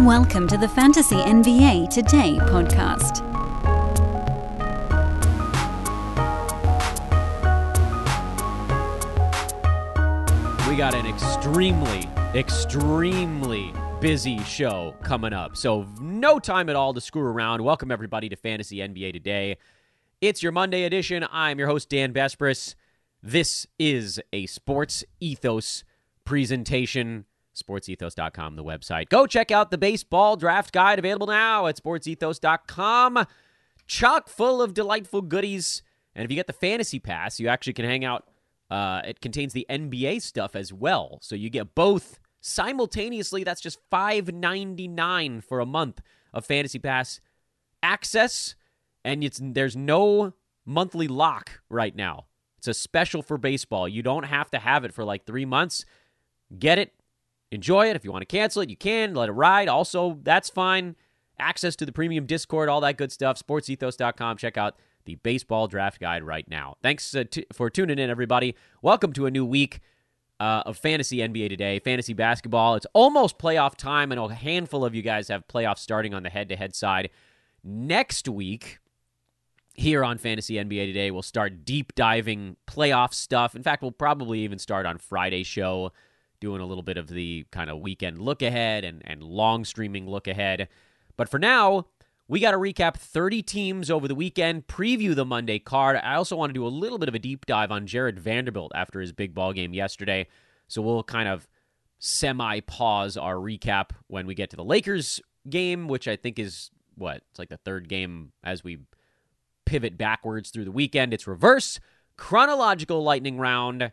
Welcome to the Fantasy NBA Today podcast. We got an extremely, extremely busy show coming up. So, no time at all to screw around. Welcome, everybody, to Fantasy NBA Today. It's your Monday edition. I'm your host, Dan Besbris. This is a Sports Ethos presentation. SportsEthos.com, the website. Go check out the baseball draft guide available now at SportsEthos.com. Chock full of delightful goodies. And if you get the fantasy pass, you actually can hang out. Uh, it contains the NBA stuff as well. So you get both simultaneously. That's just $5.99 for a month of fantasy pass access. And it's there's no monthly lock right now. It's a special for baseball. You don't have to have it for like three months. Get it, enjoy it. If you want to cancel it, you can. Let it ride. Also, that's fine. Access to the premium Discord, all that good stuff. SportsEthos.com. Check out the baseball draft guide right now. Thanks uh, t- for tuning in, everybody. Welcome to a new week uh, of Fantasy NBA today, Fantasy Basketball. It's almost playoff time. I know a handful of you guys have playoffs starting on the head to head side. Next week, here on Fantasy NBA today, we'll start deep diving playoff stuff. In fact, we'll probably even start on Friday's show, doing a little bit of the kind of weekend look ahead and, and long streaming look ahead. But for now, we got to recap 30 teams over the weekend, preview the Monday card. I also want to do a little bit of a deep dive on Jared Vanderbilt after his big ball game yesterday. So we'll kind of semi pause our recap when we get to the Lakers game, which I think is what? It's like the third game as we pivot backwards through the weekend. It's reverse chronological lightning round.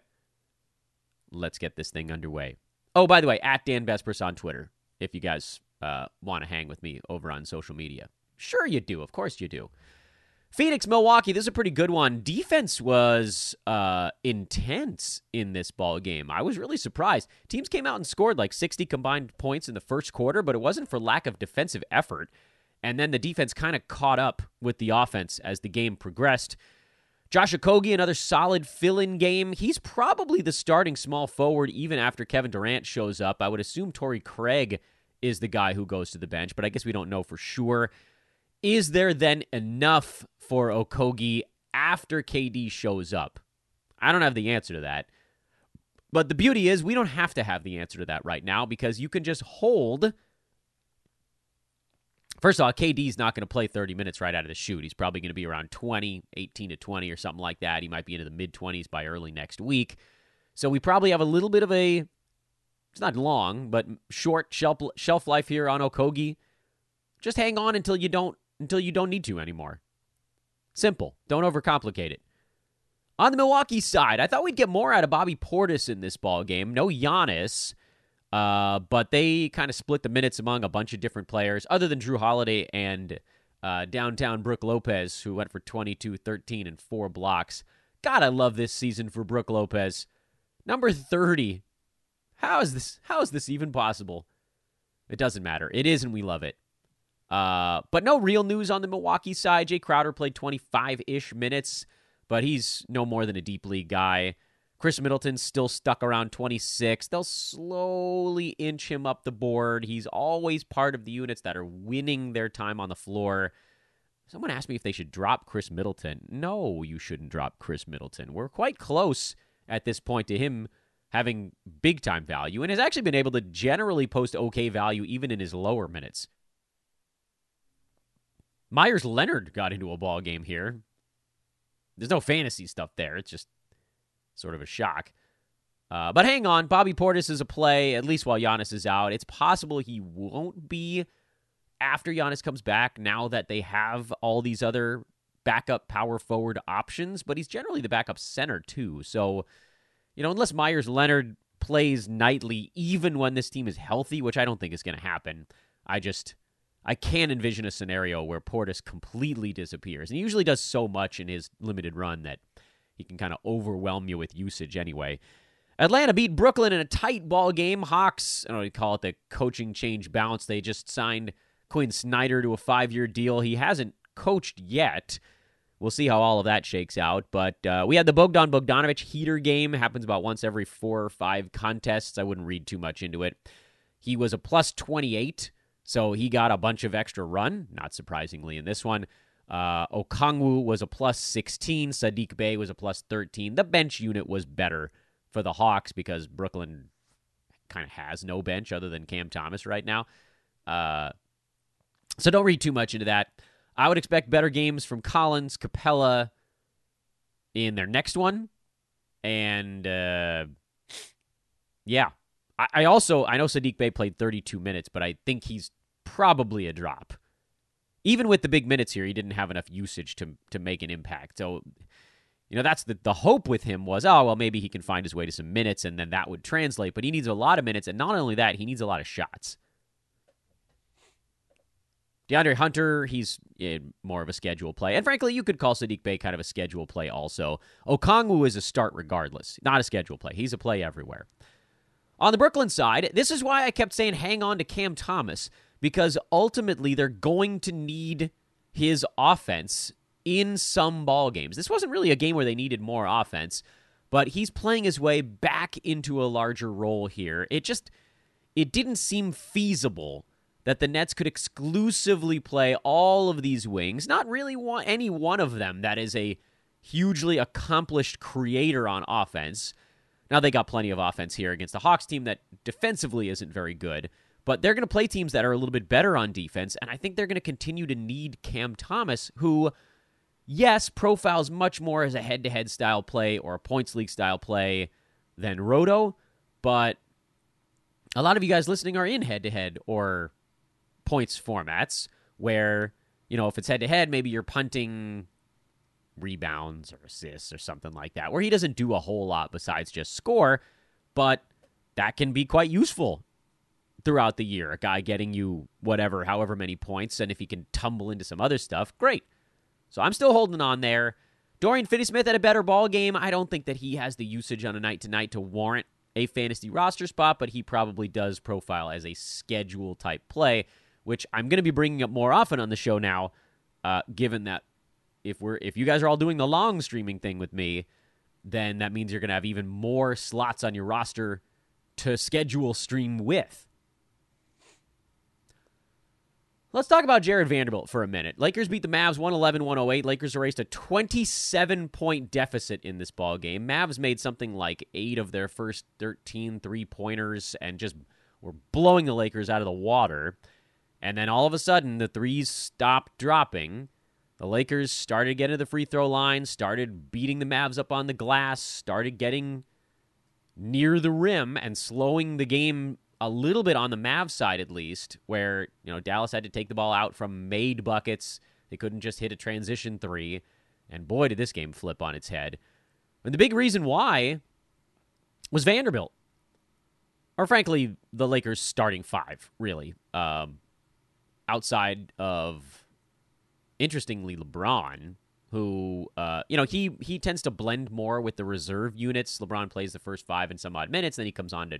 Let's get this thing underway. Oh, by the way, at Dan Besbris on Twitter, if you guys uh, want to hang with me over on social media. Sure, you do. Of course, you do. Phoenix, Milwaukee. This is a pretty good one. Defense was uh, intense in this ball game. I was really surprised. Teams came out and scored like 60 combined points in the first quarter, but it wasn't for lack of defensive effort. And then the defense kind of caught up with the offense as the game progressed. Josh Okogie, another solid fill-in game. He's probably the starting small forward even after Kevin Durant shows up. I would assume Torrey Craig is the guy who goes to the bench, but I guess we don't know for sure. Is there then enough for Okogie after KD shows up? I don't have the answer to that. But the beauty is, we don't have to have the answer to that right now because you can just hold. First of all, KD's not going to play 30 minutes right out of the shoot. He's probably going to be around 20, 18 to 20 or something like that. He might be into the mid 20s by early next week. So we probably have a little bit of a it's not long, but short shelf shelf life here on Okogie. Just hang on until you don't until you don't need to anymore. Simple. Don't overcomplicate it. On the Milwaukee side, I thought we'd get more out of Bobby Portis in this ball game. No Giannis, uh, but they kind of split the minutes among a bunch of different players, other than Jrue Holiday and uh, downtown Brook Lopez, who went for 22, 13, and four blocks. God, I love this season for Brook Lopez. Number 30. How is this? How is this even possible? It doesn't matter. It is, and we love it. Uh, but no real news on the Milwaukee side. Jae Crowder played 25 ish minutes, but he's no more than a deep league guy. Khris Middleton's still stuck around 26. They'll slowly inch him up the board. He's always part of the units that are winning their time on the floor. Someone asked me if they should drop Khris Middleton. No, you shouldn't drop Khris Middleton. We're quite close at this point to him having big time value and has actually been able to generally post okay value even in his lower minutes. Meyers Leonard got into a ball game here. There's no fantasy stuff there. It's just sort of a shock. Uh, but hang on, Bobby Portis is a play at least while Giannis is out. It's possible he won't be after Giannis comes back. Now that they have all these other backup power forward options, but he's generally the backup center too. So, you know, unless Meyers Leonard plays nightly, even when this team is healthy, which I don't think is going to happen, I just I can't envision a scenario where Portis completely disappears. And he usually does so much in his limited run that he can kind of overwhelm you with usage anyway. Atlanta beat Brooklyn in a tight ball game. Hawks, I don't know, you call it the coaching change bounce. They just signed Quin Snyder to a five year deal. He hasn't coached yet. We'll see how all of that shakes out. But uh, we had the Bogdan Bogdanovich heater game. happens about once every four or five contests. I wouldn't read too much into it. He was a plus 28 So he got a bunch of extra run, not surprisingly in this one. Uh, Okongwu was a plus 16. Saddiq Bey was a plus 13. The bench unit was better for the Hawks because Brooklyn kind of has no bench other than Cam Thomas right now. Uh, so don't read too much into that. I would expect better games from Collins, Capela in their next one. And uh, yeah, I, I also I know Saddiq Bey played 32 minutes, but I think he's probably a drop. Even with the big minutes here, he didn't have enough usage to to make an impact. So, you know, that's the the hope with him was, oh well, maybe he can find his way to some minutes, and then that would translate. But he needs a lot of minutes, and not only that, he needs a lot of shots. DeAndre Hunter, he's more of a schedule play. And frankly, you could call Saddiq Bey kind of a schedule play also. Okongwu is a start regardless, not a schedule play. He's a play everywhere. On the Brooklyn side, this is why I kept saying hang on to Cam Thomas because ultimately they're going to need his offense in some ball games. This wasn't really a game where they needed more offense, but he's playing his way back into a larger role here. It just it didn't seem feasible that the Nets could exclusively play all of these wings, not really any one of them that is a hugely accomplished creator on offense. Now they got plenty of offense here against the Hawks team that defensively isn't very good, but they're going to play teams that are a little bit better on defense, and I think they're going to continue to need Cam Thomas, who, yes, profiles much more as a head to head style play or a points league style play than Roto, but a lot of you guys listening are in head to head or points formats where, you know, if it's head to head, maybe you're punting rebounds or assists or something like that, where he doesn't do a whole lot besides just score, but that can be quite useful throughout the year. A guy getting you whatever, however many points, and if he can tumble into some other stuff, great. So I'm still holding on there. Dorian Finney-Smith had a better ball game. I don't think that he has the usage on a night to night to warrant a fantasy roster spot, but he probably does profile as a schedule type play which I'm going to be bringing up more often on the show now, uh, given that if we're if you guys are all doing the long streaming thing with me, then that means you're going to have even more slots on your roster to schedule stream with. Let's talk about Jared Vanderbilt for a minute. Lakers beat the Mavs 111-108. Lakers erased a 27-point deficit in this ball game. Mavs made something like 8 of their first 13 three-pointers and just were blowing the Lakers out of the water. And then all of a sudden, the threes stopped dropping. The Lakers started getting to the free throw line, started beating the Mavs up on the glass, started getting near the rim and slowing the game a little bit on the Mavs side at least, where, you know, Dallas had to take the ball out from made buckets. They couldn't just hit a transition three. And boy, did this game flip on its head. And the big reason why was Vanderbilt. Or frankly, the Lakers starting five, really. Um, outside of interestingly LeBron, who uh, you know he he tends to blend more with the reserve units. LeBron plays the first five and some odd minutes, then he comes on to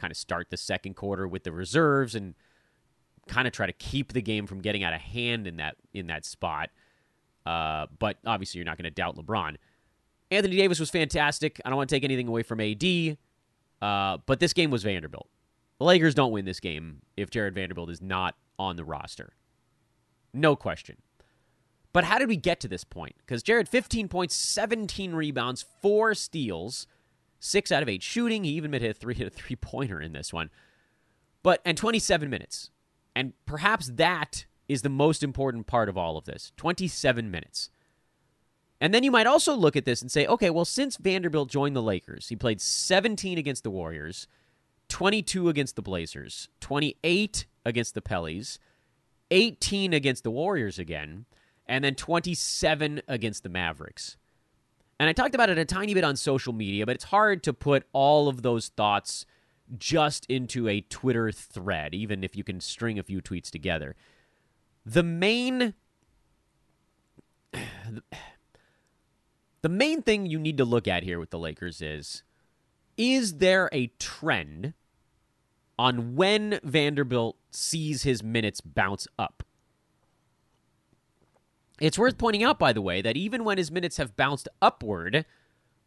kind of start the second quarter with the reserves and kind of try to keep the game from getting out of hand in that in that spot. Uh, but obviously, you're not going to doubt LeBron. Anthony Davis was fantastic. I don't want to take anything away from AD, uh, but this game was Vanderbilt. The Lakers don't win this game if Jared Vanderbilt is not on the roster. No question. But how did we get to this point? Because Jared, 15 points, 17 rebounds, four steals, six out of eight shooting. He even hit a three hit a three pointer in this one. But and 27 minutes. And perhaps that is the most important part of all of this. 27 minutes. And then you might also look at this and say, okay, well, since Vanderbilt joined the Lakers, he played 17 against the Warriors, 22 against the Blazers, 28 against the Pellies, 18 against the Warriors again, and then 27 against the Mavericks. And I talked about it a tiny bit on social media, but it's hard to put all of those thoughts just into a Twitter thread, even if you can string a few tweets together. The main the main thing you need to look at here with the Lakers is is there a trend on when Vanderbilt sees his minutes bounce up. It's worth pointing out, by the way, that even when his minutes have bounced upward,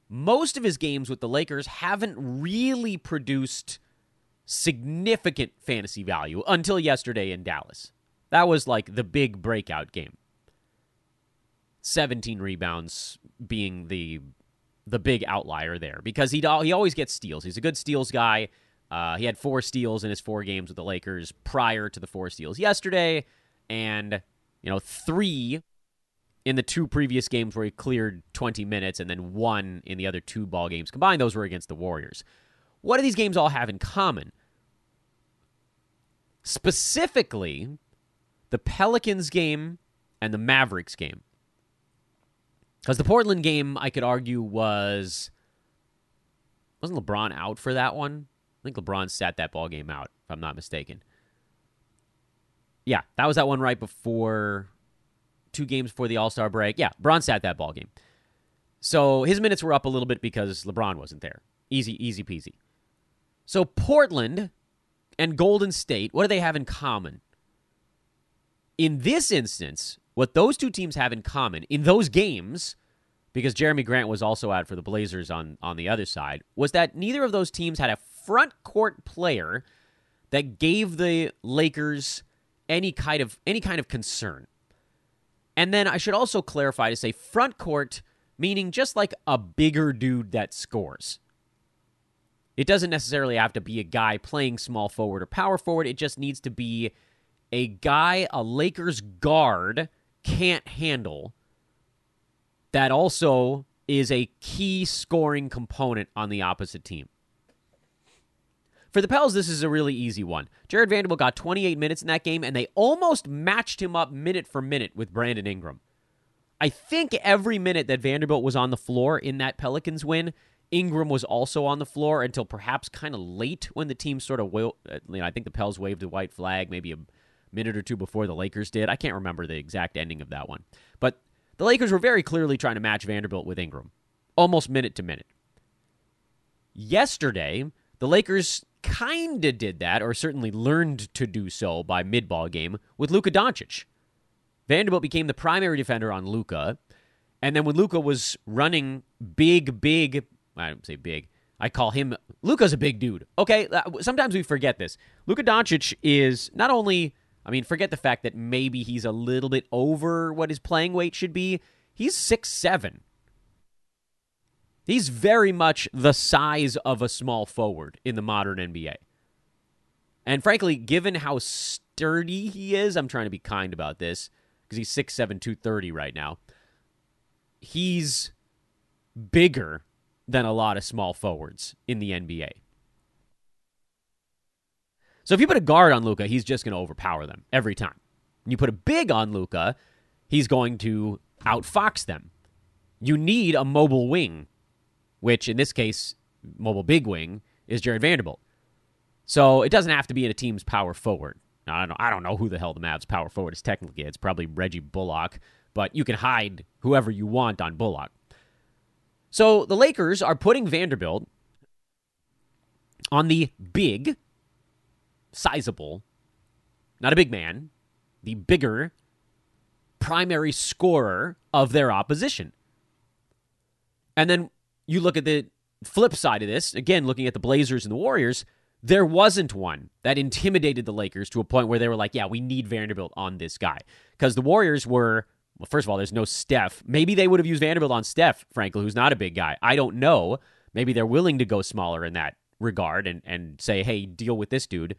most of his games with the Lakers haven't really produced significant fantasy value until yesterday in Dallas. That was like the big breakout game. 17 rebounds being the the big outlier there because he he always gets steals. He's a good steals guy. Uh, he had four steals in his four games with the Lakers prior to the four steals yesterday, and you know three in the two previous games where he cleared 20 minutes, and then one in the other two ball games combined. Those were against the Warriors. What do these games all have in common? Specifically, the Pelicans game and the Mavericks game. Because the Portland game, I could argue, was wasn't LeBron out for that one? I think LeBron sat that ball game out, if I'm not mistaken. Yeah, that was that one right before two games before the All Star break. Yeah, LeBron sat that ball game. So his minutes were up a little bit because LeBron wasn't there. Easy, easy peasy. So Portland and Golden State, what do they have in common? In this instance, what those two teams have in common in those games, because Jerami Grant was also out for the Blazers on, on the other side, was that neither of those teams had a front court player that gave the Lakers any kind of any kind of concern. And then I should also clarify to say front court meaning just like a bigger dude that scores. It doesn't necessarily have to be a guy playing small forward or power forward. It just needs to be a guy a Lakers guard can't handle that also is a key scoring component on the opposite team. For the Pels, this is a really easy one. Jared Vanderbilt got 28 minutes in that game, and they almost matched him up minute for minute with Brandon Ingram. I think every minute that Vanderbilt was on the floor in that Pelicans win, Ingram was also on the floor until perhaps kind of late when the team sort of, you know, I think the Pels waved a white flag maybe a minute or two before the Lakers did. I can't remember the exact ending of that one. But the Lakers were very clearly trying to match Vanderbilt with Ingram, almost minute to minute. Yesterday, the Lakers kind of did that, or certainly learned to do so by mid-ball game with Luka Doncic. Vanderbilt became the primary defender on Luka, and then when Luka was running big, big, I don't say big, I call him Luka's a big dude. Okay, uh, sometimes we forget this. Luka Doncic is not only, I mean, forget the fact that maybe he's a little bit over what his playing weight should be. He's six seven. He's very much the size of a small forward in the modern NBA. And frankly, given how sturdy he is, I'm trying to be kind about this because he's 6'7, 230 right now. He's bigger than a lot of small forwards in the NBA. So if you put a guard on Luka, he's just going to overpower them every time. When you put a big on Luka, he's going to outfox them. You need a mobile wing which in this case, mobile big wing, is Jared Vanderbilt. So it doesn't have to be in a team's power forward. Now, I don't. I don't know who the hell the Mavs power forward is technically. It's probably Reggie Bullock, but you can hide whoever you want on Bullock. So the Lakers are putting Vanderbilt on the big, sizable, not a big man, the bigger primary scorer of their opposition. And then you look at the flip side of this, again, looking at the Blazers and the Warriors, there wasn't one that intimidated the Lakers to a point where they were like, yeah, we need Vanderbilt on this guy. Because the Warriors were, well, first of all, there's no Steph. Maybe they would have used Vanderbilt on Steph, frankly, who's not a big guy. I don't know. Maybe they're willing to go smaller in that regard and, and say, hey, deal with this dude.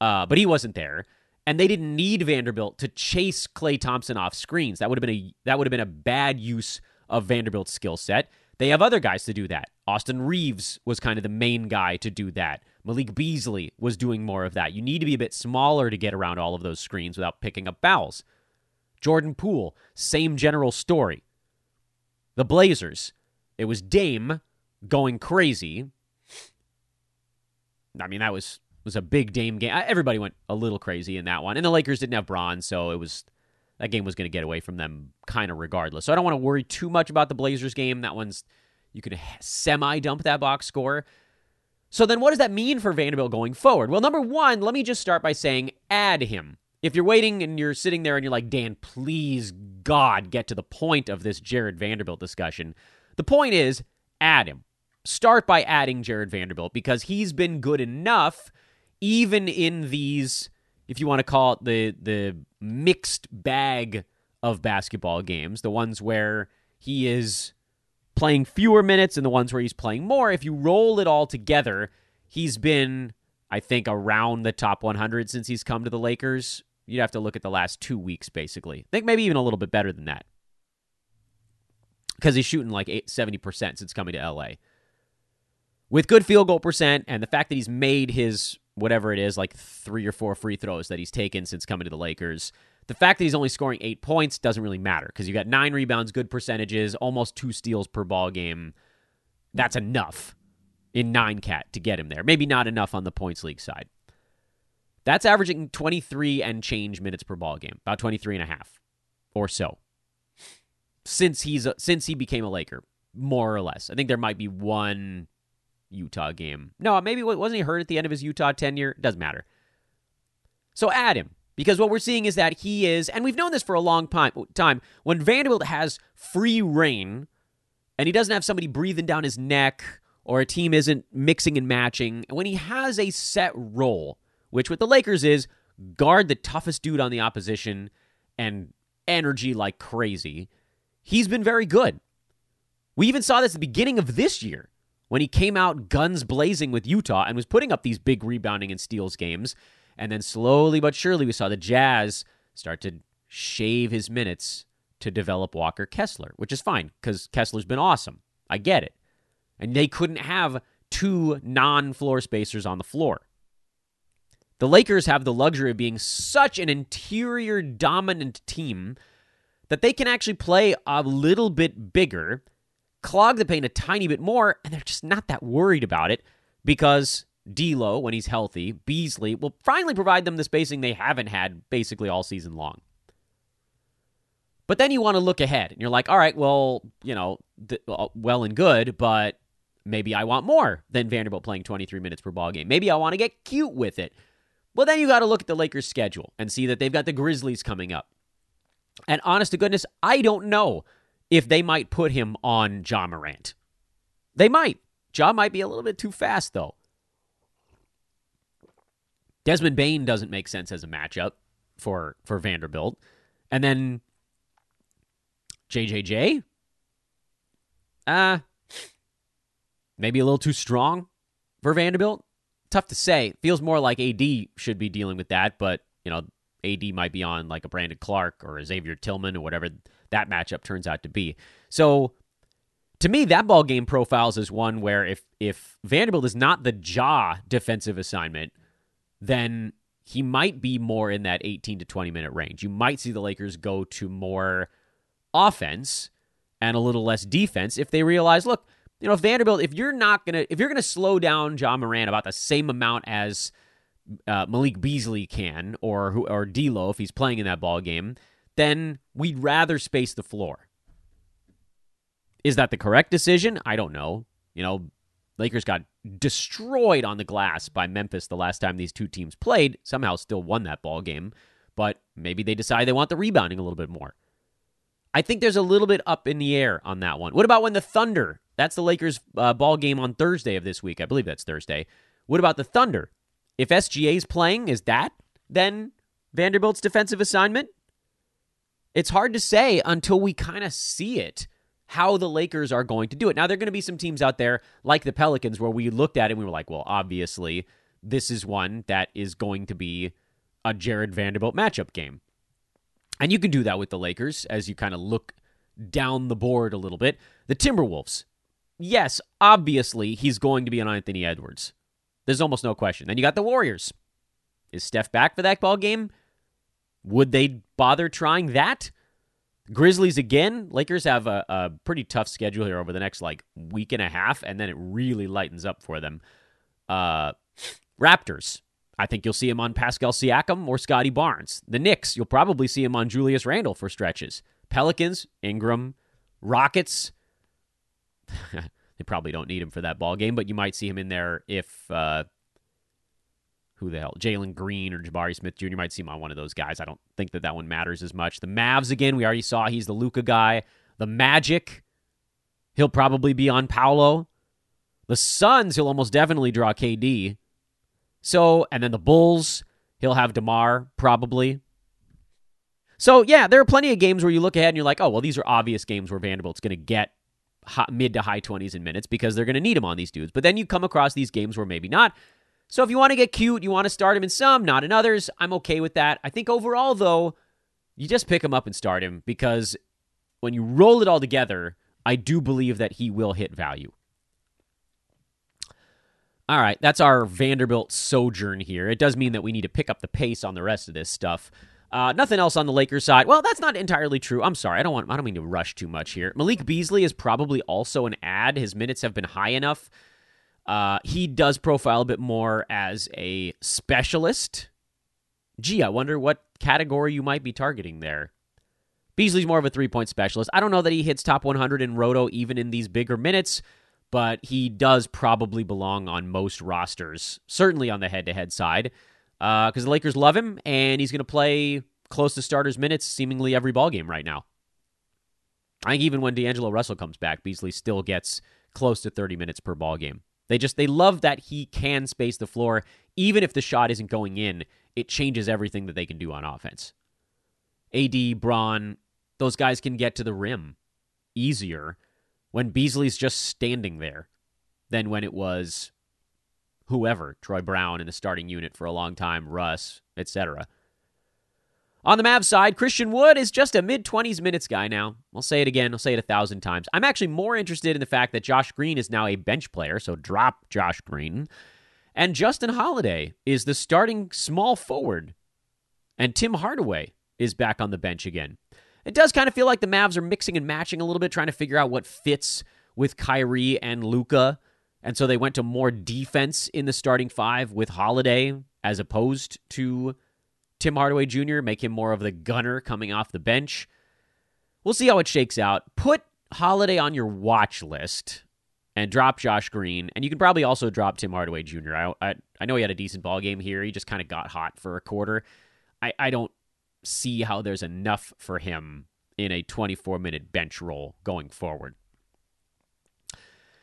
Uh, but he wasn't there. And they didn't need Vanderbilt to chase Klay Thompson off screens. That would have been a that would have been a bad use of Vanderbilt's skill set. They have other guys to do that. Austin Reaves was kind of the main guy to do that. Malik Beasley was doing more of that. You need to be a bit smaller to get around all of those screens without picking up fouls. Jordan Poole, same general story. The Blazers, it was Dame going crazy. I mean, that was was a big Dame game. Everybody went a little crazy in that one, and the Lakers didn't have Bron, so it was that game was going to get away from them kind of regardless. So I don't want to worry too much about the Blazers game. That one's you can semi dump that box score. So then what does that mean for Vanderbilt going forward? Well, number 1, let me just start by saying add him. If you're waiting and you're sitting there and you're like, "Dan, please God, get to the point of this Jared Vanderbilt discussion." The point is add him. Start by adding Jared Vanderbilt because he's been good enough even in these, if you want to call it the the mixed bag of basketball games, the ones where he is playing fewer minutes and the ones where he's playing more, if you roll it all together, he's been, I think, around the top 100 since he's come to the Lakers. You'd have to look at the last two weeks, basically. I think maybe even a little bit better than that. Because he's shooting like 70% since coming to LA. With good field goal percent and the fact that he's made his whatever it is, like three or four free throws that he's taken since coming to the Lakers, the fact that he's only scoring eight points doesn't really matter because you got nine rebounds, good percentages, almost two steals per ball game. That's enough in nine cat to get him there. Maybe not enough on the points league side. That's averaging 23 and change minutes per ball game, about 23 and a half or so. Since he's a, since he became a Laker, more or less. I think there might be one Utah game. No, maybe wasn't he hurt at the end of his Utah tenure? Doesn't matter. So add him. Because what we're seeing is that he is, and we've known this for a long time, when Vanderbilt has free reign and he doesn't have somebody breathing down his neck or a team isn't mixing and matching, when he has a set role, which with the Lakers is guard the toughest dude on the opposition and energy like crazy, he's been very good. We even saw this at the beginning of this year when he came out guns blazing with Utah and was putting up these big rebounding and steals games. And then slowly but surely, we saw the Jazz start to shave his minutes to develop Walker Kessler, which is fine because Kessler's been awesome. I get it. And they couldn't have two non floor spacers on the floor. The Lakers have the luxury of being such an interior dominant team that they can actually play a little bit bigger, clog the paint a tiny bit more, and they're just not that worried about it because D'Lo, when he's healthy, Beasley will finally provide them the spacing they haven't had basically all season long. But then you want to look ahead, and you're like, all right, well, you know, th- uh, well and good, but maybe I want more than Vanderbilt playing 23 minutes per ball game. Maybe I want to get cute with it. Well, then you got to look at the Lakers' schedule and see that they've got the Grizzlies coming up. And honest to goodness, I don't know if they might put him on Ja Morant. They might. Ja might be a little bit too fast, though. Desmond Bane doesn't make sense as a matchup for for Vanderbilt. And then JJJ, uh maybe a little too strong for Vanderbilt. Tough to say. Feels more like AD should be dealing with that, but you know, AD might be on like a Brandon Clarke or a Xavier Tillman or whatever that matchup turns out to be. So to me, that ball game profiles as one where if if Vanderbilt is not the Ja defensive assignment, then he might be more in that 18 to 20 minute range. You might see the Lakers go to more offense and a little less defense if they realize, look, you know, Vanderbilt, if you're not gonna, if you're gonna slow down John Moran about the same amount as uh, Malik Beasley can, or who or D'Lo if he's playing in that ball game, then we'd rather space the floor. Is that the correct decision? I don't know. You know, Lakers got destroyed on the glass by Memphis the last time these two teams played. Somehow still won that ball game, but maybe they decide they want the rebounding a little bit more. I think there's a little bit up in the air on that one. What about when the Thunder? That's the Lakers uh, ball game on Thursday of this week. I believe that's Thursday. What about the Thunder? If SGA's playing, is that then Vanderbilt's defensive assignment? It's hard to say until we kind of see it how the Lakers are going to do it. Now, there are going to be some teams out there like the Pelicans where we looked at it and we were like, well, obviously, this is one that is going to be a Jared Vanderbilt matchup game. And you can do that with the Lakers as you kind of look down the board a little bit. The Timberwolves, yes, obviously, he's going to be on Anthony Edwards. There's almost no question. Then you got the Warriors. Is Steph back for that ball game? Would they bother trying that? Grizzlies again. Lakers have a, a, pretty tough schedule here over the next like week and a half, and then it really lightens up for them. Uh, Raptors. I think you'll see him on Pascal Siakam or Scottie Barnes. The Knicks, you'll probably see him on Julius Randle for stretches. Pelicans, Ingram, Rockets. they probably don't need him for that ball game, but you might see him in there if uh, who the hell, Jalen Green or Jabari Smith Jr. might seem on one of those guys. I don't think that that one matters as much. The Mavs again, we already saw he's the Luka guy. The Magic, he'll probably be on Paolo. The Suns, he'll almost definitely draw KD. So, and then the Bulls, he'll have DeMar probably. So, yeah, there are plenty of games where you look ahead and you're like, oh, well, these are obvious games where Vanderbilt's going to get hot, mid to high 20s in minutes because they're going to need him on these dudes. But then you come across these games where maybe not. So, if you want to get cute, you want to start him in some, not in others, I'm okay with that. I think overall, though, you just pick him up and start him because when you roll it all together, I do believe that he will hit value. All right, that's our Vanderbilt sojourn here. It does mean that we need to pick up the pace on the rest of this stuff. Uh, nothing else on the Lakers side. Well, that's not entirely true. I'm sorry. I don't want. I don't mean to rush too much here. Malik Beasley is probably also an ad. His minutes have been high enough. Uh, he does profile a bit more as a specialist. Gee, I wonder what category you might be targeting there. Beasley's more of a three point specialist. I don't know that he hits top 100 in Roto even in these bigger minutes but he does probably belong on most rosters, certainly on the head to head side, because uh, the Lakers love him and he's going to play close to starters minutes seemingly every ball game right now. I think even when D'Angelo Russell comes back, Beasley still gets close to 30 minutes per ball game. They just they love that he can space the floor even if the shot isn't going in. It changes everything that they can do on offense. AD, Bron, those guys can get to the rim easier when Beasley's just standing there than when it was whoever, Troy Brown in the starting unit for a long time, Russ, etc. On the Mavs side, Christian Wood is just a mid 20s minutes guy now. I'll say it again, I'll say it a thousand times. I'm actually more interested in the fact that Josh Green is now a bench player, so drop Josh Green. And Justin Holiday is the starting small forward. And Tim Hardaway is back on the bench again. It does kind of feel like the Mavs are mixing and matching a little bit, trying to figure out what fits with Kyrie and Luka. And so they went to more defense in the starting five with Holiday as opposed to Tim Hardaway Jr., make him more of the gunner coming off the bench. We'll see how it shakes out. Put Holiday on your watch list and drop Josh Green. And you can probably also drop Tim Hardaway Jr. I, I, I know he had a decent ball game here. He just kind of got hot for a quarter. I, I don't see how there's enough for him in a 24 minute bench role going forward.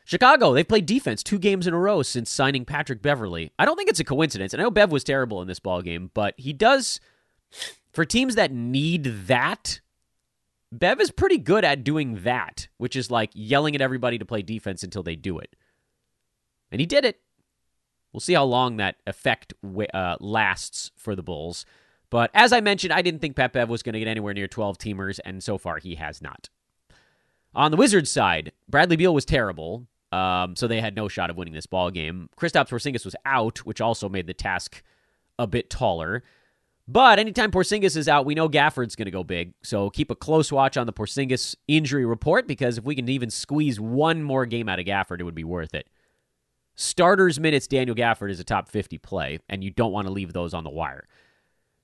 Chicago, they've played defense two games in a row since signing Patrick Beverley. I don't think it's a coincidence. And I know Bev was terrible in this ball game, but he does for teams that need that. Bev is pretty good at doing that, which is like yelling at everybody to play defense until they do it. And he did it. We'll see how long that effect uh, lasts for the Bulls. But as I mentioned, I didn't think Pat Bev was going to get anywhere near 12 teamers, and so far he has not. On the Wizards side, Bradley Beal was terrible, um, so they had no shot of winning this ball game. Kristaps Porzingis was out, which also made the task a bit taller. But anytime Porzingis is out, we know Gafford's going to go big. So keep a close watch on the Porzingis injury report because if we can even squeeze one more game out of Gafford, it would be worth it. Starters minutes, Daniel Gafford is a top 50 play, and you don't want to leave those on the wire.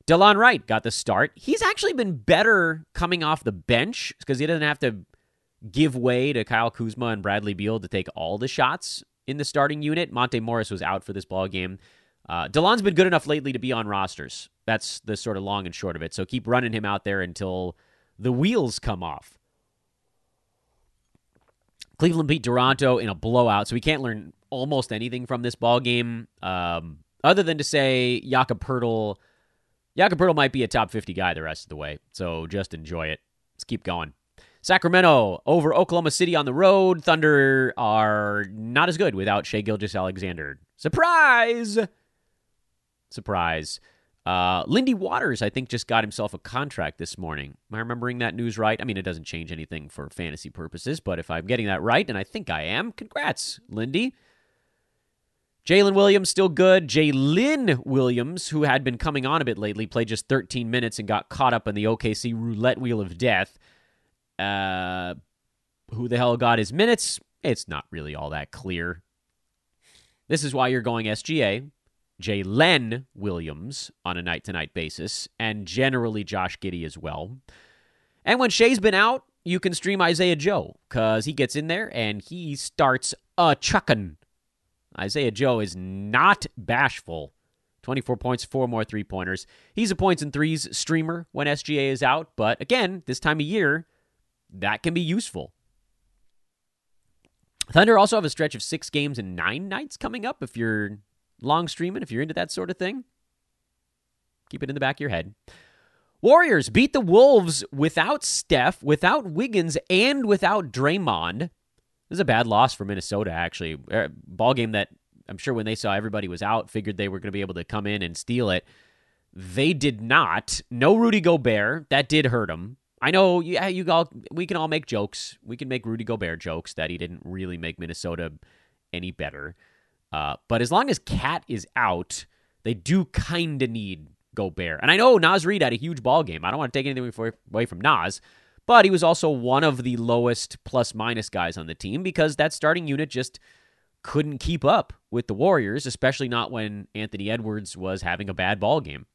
Delon Wright got the start. He's actually been better coming off the bench because he doesn't have to give way to Kyle Kuzma and Bradley Beal to take all the shots in the starting unit. Monte Morris was out for this ball game. Uh, Delon's been good enough lately to be on rosters. That's the sort of long and short of it. So keep running him out there until the wheels come off. Cleveland beat Toronto in a blowout, so we can't learn almost anything from this ball game, um, other than to say Jakob Poeltl – Jakob Poeltl might be a top 50 guy the rest of the way, so just enjoy it. Let's keep going. Sacramento over Oklahoma City on the road. Thunder are not as good without Shai Gilgeous-Alexander. Surprise! Surprise. Uh, Lindy Waters, I think, just got himself a contract this morning. Am I remembering that news right? I mean, it doesn't change anything for fantasy purposes, but if I'm getting that right, and I think I am, congrats, Lindy. Jalen Williams still good. Jalen Williams, who had been coming on a bit lately, played just 13 minutes and got caught up in the OKC roulette wheel of death. Uh, who the hell got his minutes? It's not really all that clear. This is why you're going SGA, Jalen Williams on a night to night basis, and generally Josh Giddey as well. And when Shai's been out, you can stream Isaiah Joe because he gets in there and he starts a chuckin'. Isaiah Joe is not bashful. 24 points, four more three pointers. He's a points and threes streamer when SGA is out, but again, this time of year, that can be useful. Thunder also have a stretch of six games and nine nights coming up if you're long streaming if you're into that sort of thing. Keep it in the back of your head. Warriors beat the Wolves without Steph, without Wiggins, and without Draymond. This is a bad loss for Minnesota, actually. A ball game that I'm sure when they saw everybody was out, figured they were going to be able to come in and steal it. They did not. No Rudy Gobert. That did hurt them. I know. Yeah, you all. We can all make jokes. We can make Rudy Gobert jokes that he didn't really make Minnesota any better. Uh, but as long as Cat is out, they do kind of need Gobert. And I know Naz Reid had a huge ball game. I don't want to take anything away from Naz, but he was also one of the lowest plus minus guys on the team because that starting unit just couldn't keep up with the Warriors, especially not when Anthony Edwards was having a bad ball game.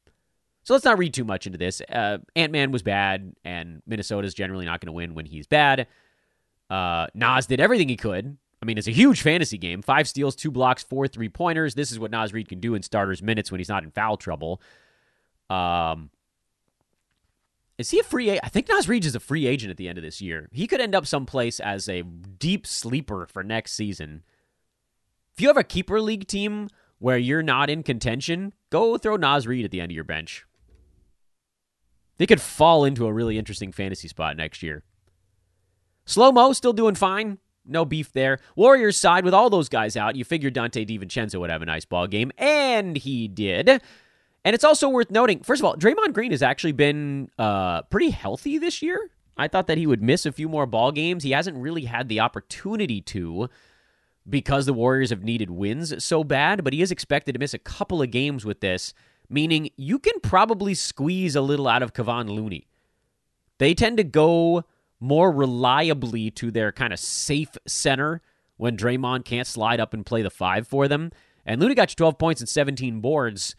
So let's not read too much into this. Uh, Ant Man was bad, and Minnesota's generally not going to win when he's bad. Uh, Naz did everything he could. I mean, it's a huge fantasy game. Five steals, two blocks, four three pointers. This is what Naz Reid can do in starters' minutes when he's not in foul trouble. Um, is he a free agent? I think Naz Reid is a free agent at the end of this year. He could end up someplace as a deep sleeper for next season. If you have a keeper league team where you're not in contention, go throw Naz Reid at the end of your bench. They could fall into a really interesting fantasy spot next year. Slow mo still doing fine. No beef there. Warriors side with all those guys out. You figured Donte DiVincenzo would have a nice ball game, and he did. And it's also worth noting, first of all, Draymond Green has actually been uh, pretty healthy this year. I thought that he would miss a few more ball games. He hasn't really had the opportunity to because the Warriors have needed wins so bad, but he is expected to miss a couple of games with this, meaning you can probably squeeze a little out of Kevon Looney. They tend to go more reliably to their kind of safe center when Draymond can't slide up and play the five for them. And Looney got you 12 points and 17 boards.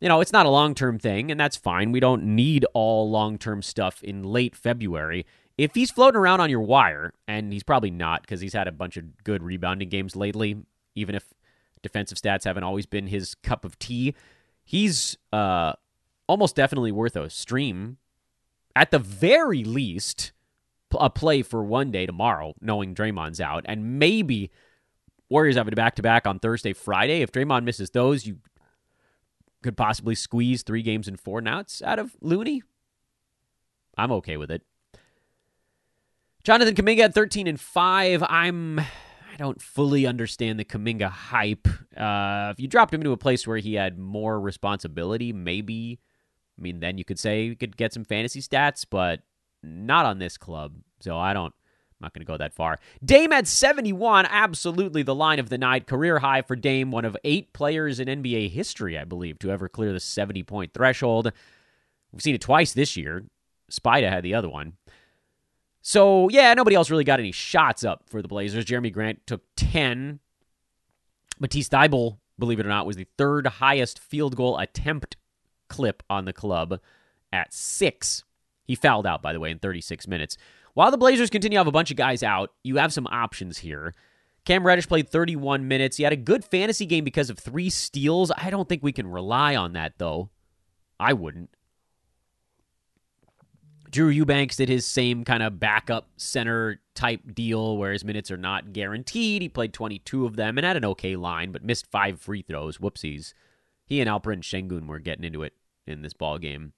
You know, it's not a long term thing, and that's fine. We don't need all long term stuff in late February. If he's floating around on your wire, and he's probably not because he's had a bunch of good rebounding games lately, even if defensive stats haven't always been his cup of tea, he's uh, almost definitely worth a stream. At the very least, a play for one day tomorrow, knowing Draymond's out, and maybe Warriors have a back to back on Thursday, Friday. If Draymond misses those, you could possibly squeeze three games and four nouts out of Looney. I'm okay with it. Jonathan Kuminga at 13 and 5. I'm I don't fully understand the Kuminga hype. Uh, if you dropped him into a place where he had more responsibility, maybe I mean then you could say you could get some fantasy stats, but not on this club. So I don't I'm not going to go that far. Dame at 71, absolutely the line of the night. Career high for Dame, one of eight players in NBA history, I believe, to ever clear the 70 point threshold. We've seen it twice this year. Spida had the other one. So, yeah, nobody else really got any shots up for the Blazers. Jerami Grant took 10. Matisse Thybulle, believe it or not, was the third highest field goal attempt clip on the club at six. He fouled out, by the way, in 36 minutes. While the Blazers continue to have a bunch of guys out, you have some options here. Cam Reddish played 31 minutes. He had a good fantasy game because of three steals. I don't think we can rely on that, though. I wouldn't. Drew Eubanks did his same kind of backup center type deal where his minutes are not guaranteed. He played 22 of them and had an okay line, but missed five free throws. Whoopsies. He and Alperen Sengun were getting into it in this ball game.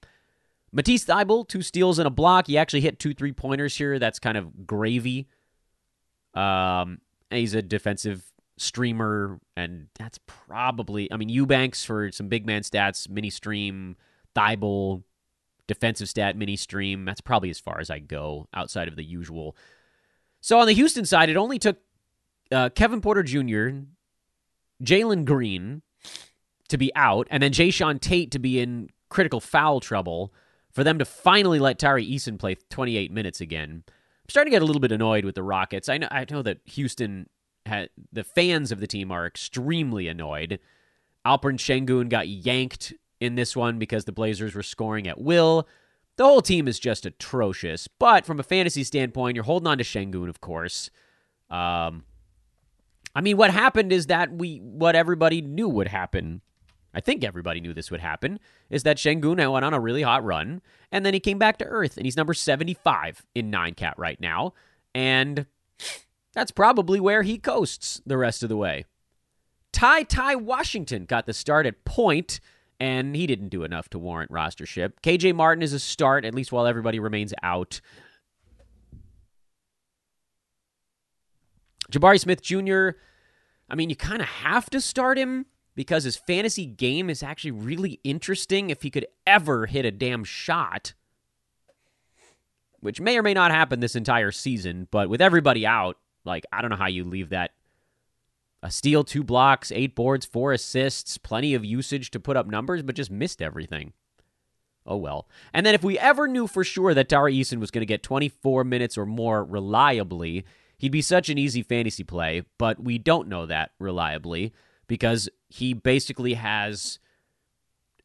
Matisse Thybulle, two steals and a block. He actually hit two three pointers here. That's kind of gravy. Um, he's a defensive streamer, and that's probably. I mean, Eubanks for some big man stats, mini stream. Thybulle, defensive stat, mini stream. That's probably as far as I go outside of the usual. So on the Houston side, it only took uh, Kevin Porter Jr., Jalen Green to be out, and then Jae'Sean Tate to be in critical foul trouble for them to finally let Tari Eason play 28 minutes again. I'm starting to get a little bit annoyed with the Rockets. I know, I know that Houston, had, the fans of the team are extremely annoyed. Alperen Sengun got yanked in this one because the Blazers were scoring at will. The whole team is just atrocious. But from a fantasy standpoint, you're holding on to Sengun, of course. Um, I mean, what happened is that we what everybody knew would happen I think everybody knew this would happen, is that Sengun went on a really hot run, and then he came back to Earth, and he's number 75 in 9 cat right now, and that's probably where he coasts the rest of the way. Ty Ty Washington got the start at point, and he didn't do enough to warrant rostership. KJ Martin is a start, at least while everybody remains out. Jabari Smith Jr., I mean, you kind of have to start him because his fantasy game is actually really interesting if he could ever hit a damn shot, which may or may not happen this entire season. But with everybody out, like, I don't know how you leave that. A steal, two blocks, eight boards, four assists, plenty of usage to put up numbers, but just missed everything. Oh well. And then if we ever knew for sure that Tari Eason was going to get 24 minutes or more reliably, he'd be such an easy fantasy play, but we don't know that reliably because he basically has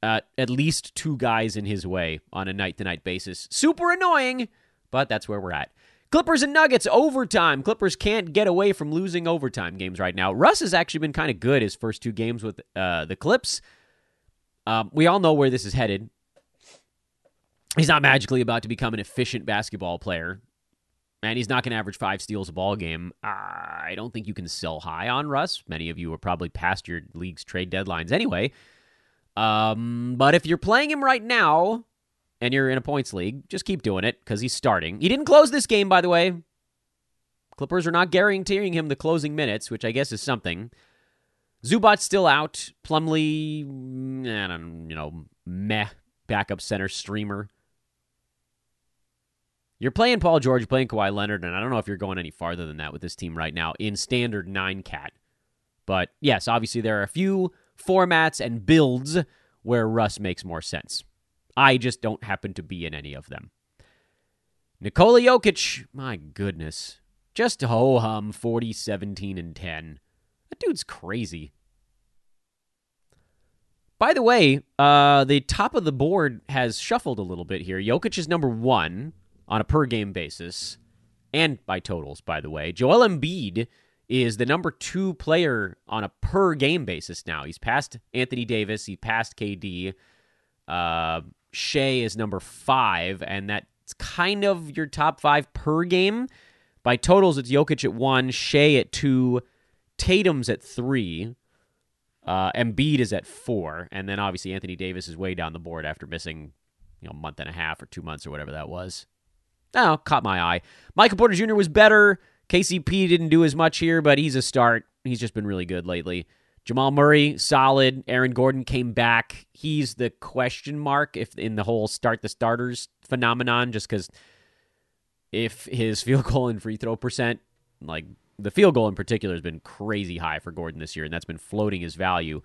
uh, at least two guys in his way on a night to night basis. Super annoying, but that's where we're at. Clippers and Nuggets overtime. Clippers can't get away from losing overtime games right now. Russ has actually been kind of good his first two games with uh, the Clips. Um, we all know where this is headed. He's not magically about to become an efficient basketball player, and he's not going to average five steals a ball game. I don't think you can sell high on Russ. Many of you are probably past your league's trade deadlines anyway. Um, but if you're playing him right now, and you're in a points league, just keep doing it because he's starting. He didn't close this game, by the way. Clippers are not guaranteeing him the closing minutes, which I guess is something. Zubac's still out. Plumlee, mm, I don't, you know, meh, backup center streamer. You're playing Paul George, playing Kawhi Leonard, and I don't know if you're going any farther than that with this team right now in standard nine cat. But yes, obviously there are a few formats and builds where Russ makes more sense. I just don't happen to be in any of them. Nikola Jokic, my goodness. Just ho hum 40, 17, and 10. That dude's crazy. By the way, uh, the top of the board has shuffled a little bit here. Jokic is number one on a per game basis and by totals, by the way. Joel Embiid is the number two player on a per game basis now. He's passed Anthony Davis, he passed KD. Uh, Shai is number five, and that's kind of your top five per game. By totals, it's Jokic at one, Shai at two, Tatum's at three, uh, Embiid is at four, and then obviously Anthony Davis is way down the board after missing you know a month and a half or two months or whatever that was. Oh, caught my eye. Michael Porter Jr. was better. KCP didn't do as much here, but he's a start. He's just been really good lately. Jamal Murray, solid. Aaron Gordon came back. He's the question mark if in the whole start the starters phenomenon, just because if his field goal and free throw percent, like the field goal in particular, has been crazy high for Gordon this year, and that's been floating his value.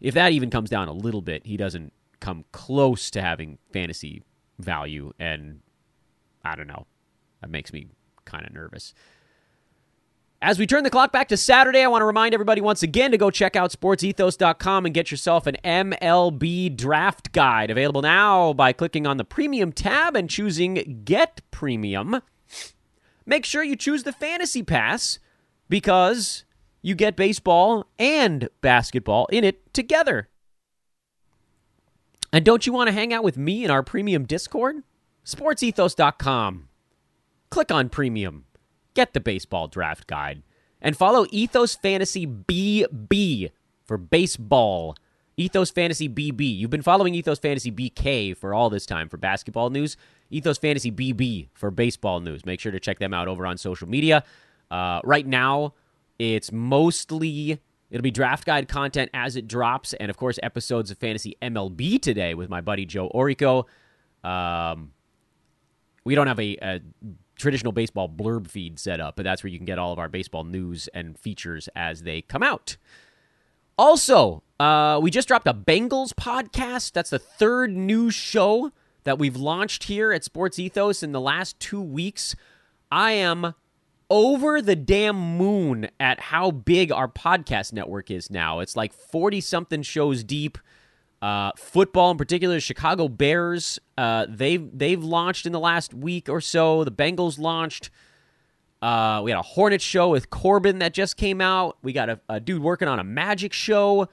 If that even comes down a little bit, he doesn't come close to having fantasy value, and I don't know. That makes me kind of nervous. As we turn the clock back to Saturday, I want to remind everybody once again to go check out sportsethos.com and get yourself an MLB draft guide. Available now by clicking on the premium tab and choosing Get Premium. Make sure you choose the Fantasy Pass because you get baseball and basketball in it together. And don't you want to hang out with me in our premium Discord? Sportsethos.com. Click on premium get the baseball draft guide and follow Ethos Fantasy BB for baseball. Ethos Fantasy BB. You've been following Ethos Fantasy BK for all this time for basketball news. Ethos Fantasy BB for baseball news. Make sure to check them out over on social media. Uh, right now, it's mostly it'll be draft guide content as it drops, and of course, episodes of Fantasy MLB today with my buddy Joe Orico. Um, we don't have a, a traditional baseball blurb feed set up, but that's where you can get all of our baseball news and features as they come out. Also, uh, we just dropped a Bengals podcast. That's the third new show that we've launched here at Sports Ethos in the last two weeks. I am over the damn moon at how big our podcast network is now. It's like 40 something shows deep. Uh, football in particular, Chicago Bears, uh, they've they've launched in the last week or so. The Bengals launched. Uh, we had a Hornet show with Corbin that just came out. We got a, a dude working on a Magic show.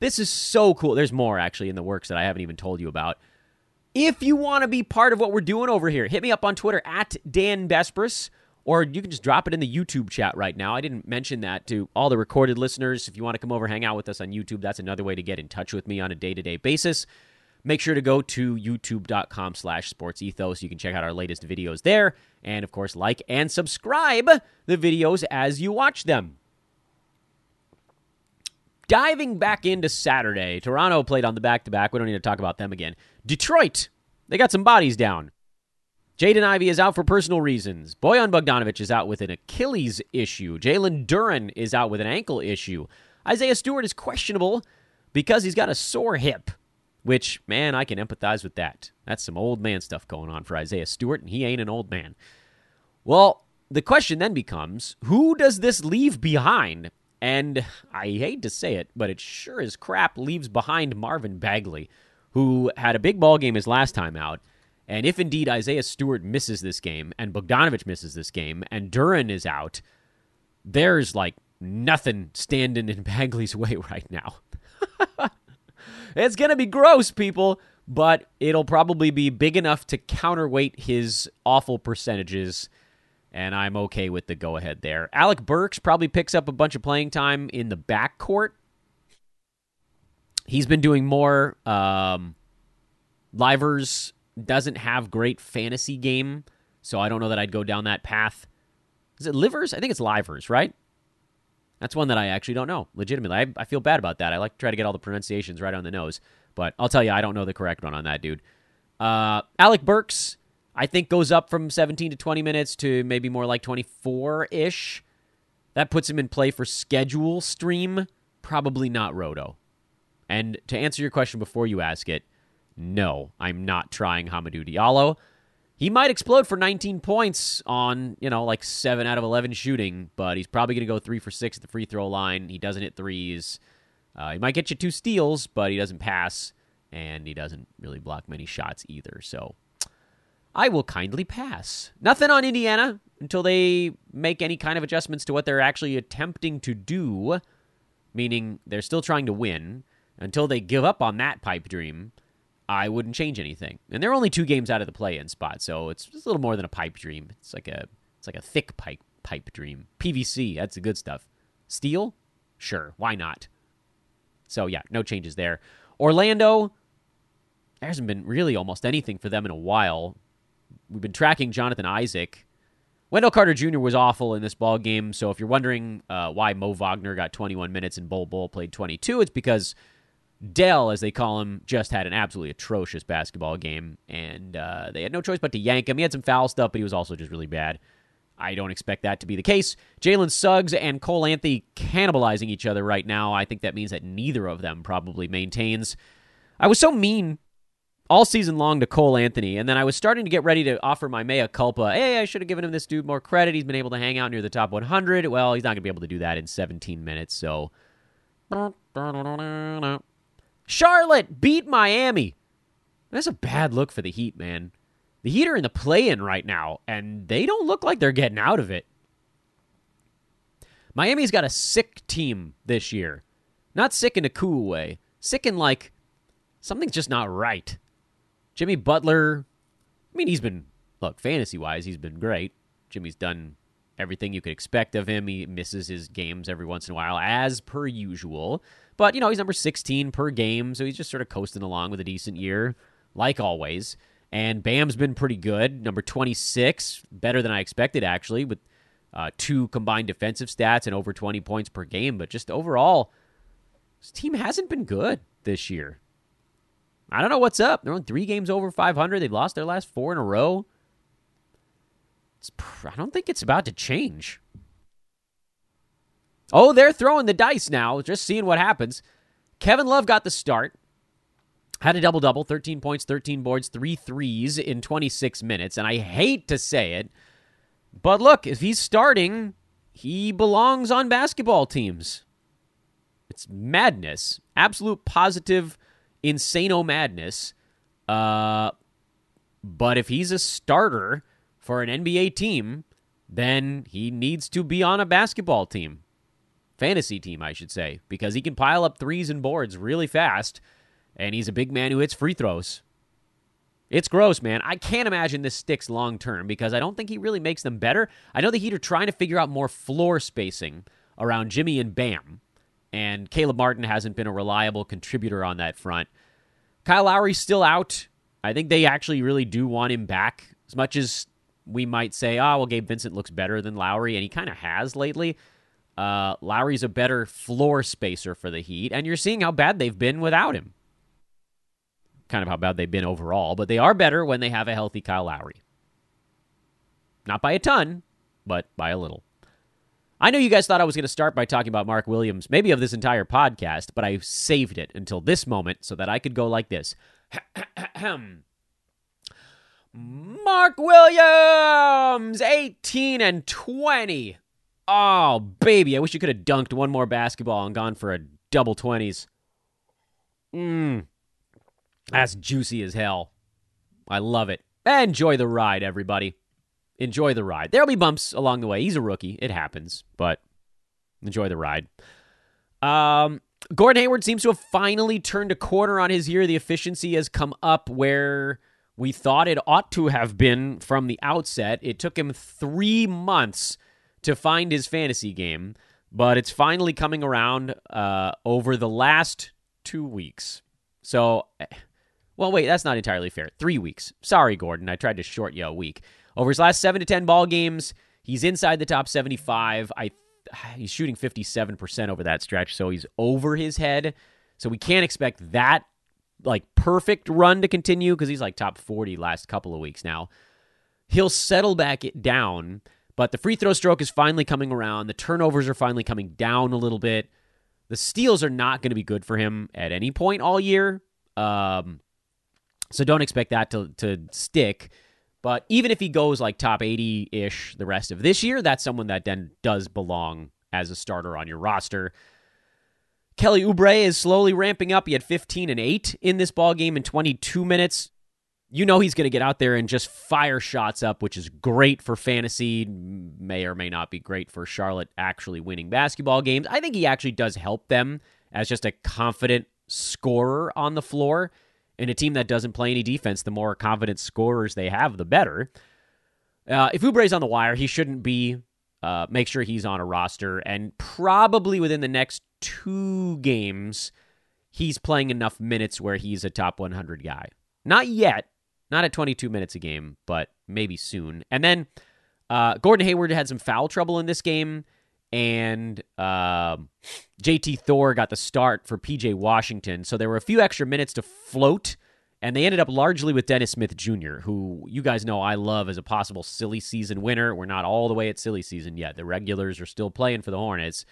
This is so cool. There's more actually in the works that I haven't even told you about. If you want to be part of what we're doing over here, hit me up on Twitter at Dan Besbris or you can just drop it in the YouTube chat right now. I didn't mention that to all the recorded listeners. If you want to come over, hang out with us on YouTube, that's another way to get in touch with me on a day to day basis. Make sure to go to youtube.com slash sports ethos. You can check out our latest videos there. And of course, like and subscribe the videos as you watch them. Diving back into Saturday, Toronto played on the back to back. We don't need to talk about them again. Detroit, they got some bodies down. Jaden Ivey is out for personal reasons. Bojan Bogdanovic is out with an Achilles issue. Jalen Duren is out with an ankle issue. Isaiah Stewart is questionable because he's got a sore hip, which, man, I can empathize with that. That's some old man stuff going on for Isaiah Stewart, and he ain't an old man. Well, the question then becomes who does this leave behind? And I hate to say it, but it sure as crap leaves behind Marvin Bagley, who had a big ball game his last time out and if indeed Isaiah Stewart misses this game and Bogdanovic misses this game and Duren is out, there's like nothing standing in Bagley's way right now. it's going to be gross, people, but it'll probably be big enough to counterweight his awful percentages. And I'm okay with the go ahead there. Alec Burks probably picks up a bunch of playing time in the backcourt. He's been doing more um, Livers doesn't have great fantasy game, so I don't know that I'd go down that path. Is it Livers? I think it's Livers, right? That's one that I actually don't know. Legitimately, I, I feel bad about that. I like to try to get all the pronunciations right on the nose, but I'll tell you, I don't know the correct one on that, dude. Uh, Alec Burks, I think, goes up from 17 to 20 minutes to maybe more like 24 ish. That puts him in play for schedule stream, probably not Roto. And to answer your question before you ask it, no, I'm not trying Hamidou Diallo. He might explode for 19 points on, you know, like 7 out of 11 shooting, but he's probably going to go 3 for 6 at the free throw line. He doesn't hit threes. Uh, he might get you two steals, but he doesn't pass, and he doesn't really block many shots either. So I will kindly pass. Nothing on Indiana until they make any kind of adjustments to what they're actually attempting to do, meaning they're still trying to win. Until they give up on that pipe dream, I wouldn't change anything. And they're only two games out of the play-in spot, so it's just a little more than a pipe dream. It's like a it's like a thick pipe pipe dream. PVC, that's the good stuff. Steel, sure, why not? So yeah, no changes there. Orlando, there hasn't been really almost anything for them in a while. We've been tracking Jonathan Isaac. Wendell Carter Jr. was awful in this ball game, so if you're wondering uh, why Mo Wagner got 21 minutes and Bol Bol played 22, it's because Dell, as they call him, just had an absolutely atrocious basketball game, and uh, they had no choice but to yank him. He had some foul stuff, but he was also just really bad. I don't expect that to be the case. Jalen Suggs and Cole Anthony cannibalizing each other right now. I think that means that neither of them probably maintains. I was so mean all season long to Cole Anthony, and then I was starting to get ready to offer my mea culpa. Hey, I should have given him this dude more credit. He's been able to hang out near the top 100. Well, he's not going to be able to do that in 17 minutes, so. Charlotte beat Miami. That's a bad look for the Heat, man. The Heat are in the play in right now, and they don't look like they're getting out of it. Miami's got a sick team this year. Not sick in a cool way, sick in like something's just not right. Jimmy Butler, I mean, he's been, look, fantasy wise, he's been great. Jimmy's done everything you could expect of him. He misses his games every once in a while, as per usual. But, you know, he's number 16 per game, so he's just sort of coasting along with a decent year, like always. And Bam's been pretty good, number 26, better than I expected, actually, with uh, two combined defensive stats and over 20 points per game. But just overall, this team hasn't been good this year. I don't know what's up. They're on three games over 500. They've lost their last four in a row. It's, I don't think it's about to change. Oh, they're throwing the dice now, just seeing what happens. Kevin Love got the start. Had a double double, 13 points, 13 boards, three threes in 26 minutes. And I hate to say it, but look, if he's starting, he belongs on basketball teams. It's madness. Absolute positive, insano madness. Uh, but if he's a starter for an NBA team, then he needs to be on a basketball team fantasy team, I should say, because he can pile up threes and boards really fast, and he's a big man who hits free throws. It's gross, man. I can't imagine this sticks long term because I don't think he really makes them better. I know the Heat are trying to figure out more floor spacing around Jimmy and Bam, and Caleb Martin hasn't been a reliable contributor on that front. Kyle Lowry's still out. I think they actually really do want him back as much as we might say, oh, well, Gabe Vincent looks better than Lowry, and he kind of has lately. Uh, Lowry's a better floor spacer for the Heat, and you're seeing how bad they've been without him. Kind of how bad they've been overall, but they are better when they have a healthy Kyle Lowry. Not by a ton, but by a little. I know you guys thought I was going to start by talking about Mark Williams, maybe of this entire podcast, but I saved it until this moment so that I could go like this. Mark Williams, 18 and 20. Oh, baby. I wish you could have dunked one more basketball and gone for a double 20s. Mmm. That's juicy as hell. I love it. Enjoy the ride, everybody. Enjoy the ride. There'll be bumps along the way. He's a rookie. It happens, but enjoy the ride. Um, Gordon Hayward seems to have finally turned a corner on his year. The efficiency has come up where we thought it ought to have been from the outset. It took him three months to find his fantasy game, but it's finally coming around uh, over the last two weeks. So, eh, well, wait, that's not entirely fair. Three weeks. Sorry, Gordon. I tried to short you a week. Over his last seven to 10 ball games, he's inside the top 75. I He's shooting 57% over that stretch, so he's over his head. So we can't expect that like perfect run to continue because he's like top 40 last couple of weeks now. He'll settle back it down, but the free throw stroke is finally coming around. The turnovers are finally coming down a little bit. The steals are not going to be good for him at any point all year. Um, so don't expect that to, to stick. But even if he goes like top 80 ish the rest of this year, that's someone that then does belong as a starter on your roster. Kelly Oubre is slowly ramping up. He had 15 and 8 in this ball game in 22 minutes. You know he's going to get out there and just fire shots up, which is great for fantasy. May or may not be great for Charlotte actually winning basketball games. I think he actually does help them as just a confident scorer on the floor. In a team that doesn't play any defense, the more confident scorers they have, the better. Uh, if Oubre's on the wire, he shouldn't be. Uh, make sure he's on a roster, and probably within the next two games, he's playing enough minutes where he's a top 100 guy. Not yet, not at 22 minutes a game, but maybe soon. And then uh, Gordon Hayward had some foul trouble in this game, and uh, um, JT Thor got the start for PJ Washington. So there were a few extra minutes to float, and they ended up largely with Dennis Smith Jr., who you guys know I love as a possible silly season winner. We're not all the way at silly season yet. The regulars are still playing for the Hornets.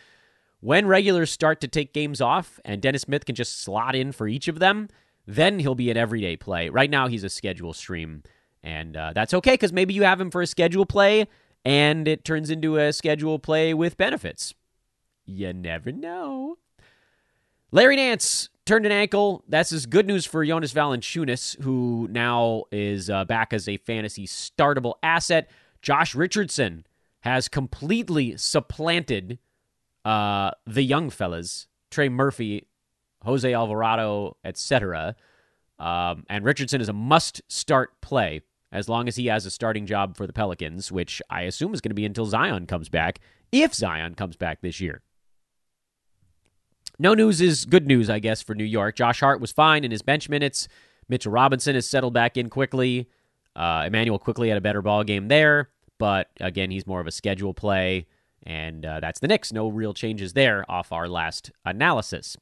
When regulars start to take games off and Dennis Smith can just slot in for each of them, then he'll be an everyday play. Right now, he's a schedule stream, and uh, that's okay because maybe you have him for a schedule play and it turns into a schedule play with benefits. You never know. Larry Nance turned an ankle. That's as good news for Jonas Valanciunas, who now is uh, back as a fantasy startable asset. Josh Richardson has completely supplanted uh, the young fellas, Trey Murphy, Jose Alvarado, etc. Um, and Richardson is a must start play as long as he has a starting job for the Pelicans, which I assume is going to be until Zion comes back, if Zion comes back this year. No news is good news, I guess, for New York. Josh Hart was fine in his bench minutes. Mitchell Robinson has settled back in quickly. Uh, Immanuel Quickley had a better ball game there, but again, he's more of a schedule play, and uh, that's the Knicks. No real changes there off our last analysis.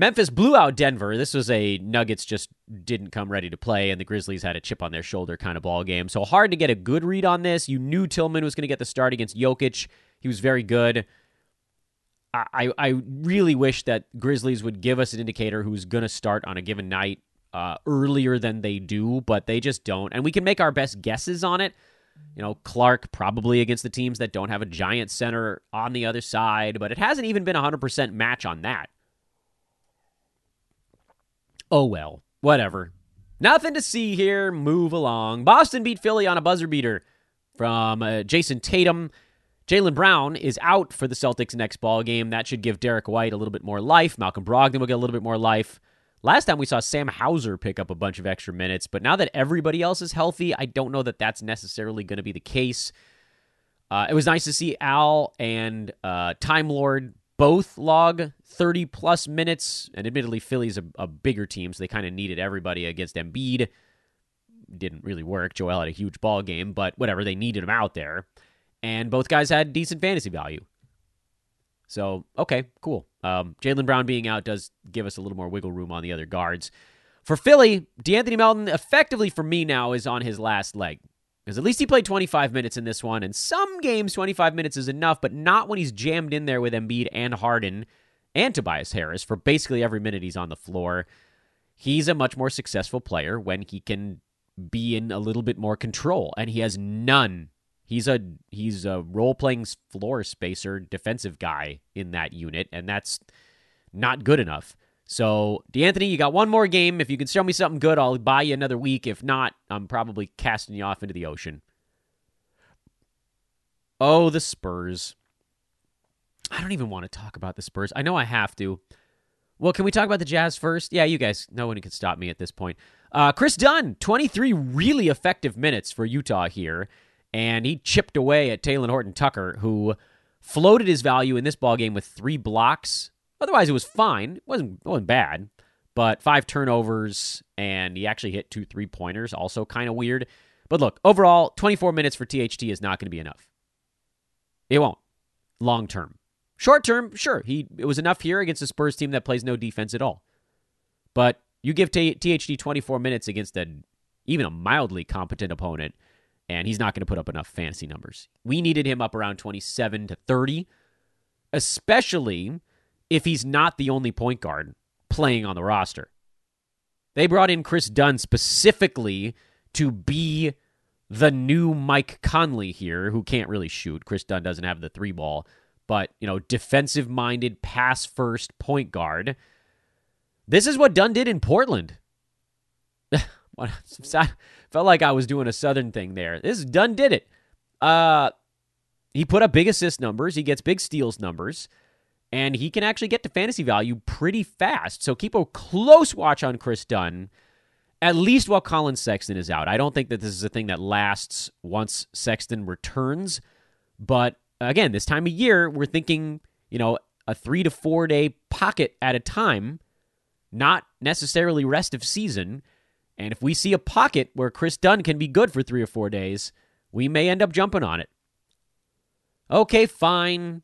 Memphis blew out Denver. This was a Nuggets just didn't come ready to play, and the Grizzlies had a chip on their shoulder kind of ball game. So hard to get a good read on this. You knew Tillman was going to get the start against Jokic. He was very good. I, I really wish that Grizzlies would give us an indicator who's going to start on a given night uh, earlier than they do, but they just don't. And we can make our best guesses on it. You know, Clarke probably against the teams that don't have a giant center on the other side, but it hasn't even been a 100% match on that. Oh well, whatever. Nothing to see here. Move along. Boston beat Philly on a buzzer beater from uh, Jayson Tatum. Jaylen Brown is out for the Celtics next ball game. That should give Derrick White a little bit more life. Malcolm Brogdon will get a little bit more life. Last time we saw Sam Hauser pick up a bunch of extra minutes, but now that everybody else is healthy, I don't know that that's necessarily going to be the case. Uh, it was nice to see Al and uh, Time Lord both log 30 plus minutes. And admittedly, Philly's a, a bigger team, so they kind of needed everybody against Embiid. Didn't really work. Joel had a huge ball game, but whatever, they needed him out there. And both guys had decent fantasy value. So, okay, cool. Um, Jaylen Brown being out does give us a little more wiggle room on the other guards. For Philly, De'Anthony Melton, effectively for me now, is on his last leg. Because at least he played 25 minutes in this one. And some games, 25 minutes is enough, but not when he's jammed in there with Embiid and Harden and Tobias Harris for basically every minute he's on the floor. He's a much more successful player when he can be in a little bit more control, and he has none He's a he's a role playing floor spacer defensive guy in that unit, and that's not good enough. So, De'Anthony, you got one more game. If you can show me something good, I'll buy you another week. If not, I'm probably casting you off into the ocean. Oh, the Spurs. I don't even want to talk about the Spurs. I know I have to. Well, can we talk about the Jazz first? Yeah, you guys, no one can stop me at this point. Uh, Kris Dunn, 23 really effective minutes for Utah here and he chipped away at Talen Horton Tucker, who floated his value in this ball game with three blocks. Otherwise, it was fine. It wasn't it wasn't bad, but five turnovers, and he actually hit two three pointers. Also, kind of weird. But look, overall, 24 minutes for THT is not going to be enough. It won't. Long term. Short term, sure. He it was enough here against a Spurs team that plays no defense at all. But you give T- THT 24 minutes against an even a mildly competent opponent, and he's not going to put up enough fantasy numbers. We needed him up around 27 to 30, especially if he's not the only point guard playing on the roster. They brought in Kris Dunn specifically to be the new Mike Conley here, who can't really shoot. Kris Dunn doesn't have the three ball, but, you know, defensive minded, pass first point guard. This is what Dunn did in Portland. Felt like I was doing a Southern thing there. This Dunn did it. Uh, he put up big assist numbers. He gets big steals numbers. And he can actually get to fantasy value pretty fast. So keep a close watch on Kris Dunn, at least while Collin Sexton is out. I don't think that this is a thing that lasts once Sexton returns. But again, this time of year, we're thinking, you know, a three to four day pocket at a time, not necessarily rest of season. And if we see a pocket where Kris Dunn can be good for three or four days, we may end up jumping on it. Okay, fine.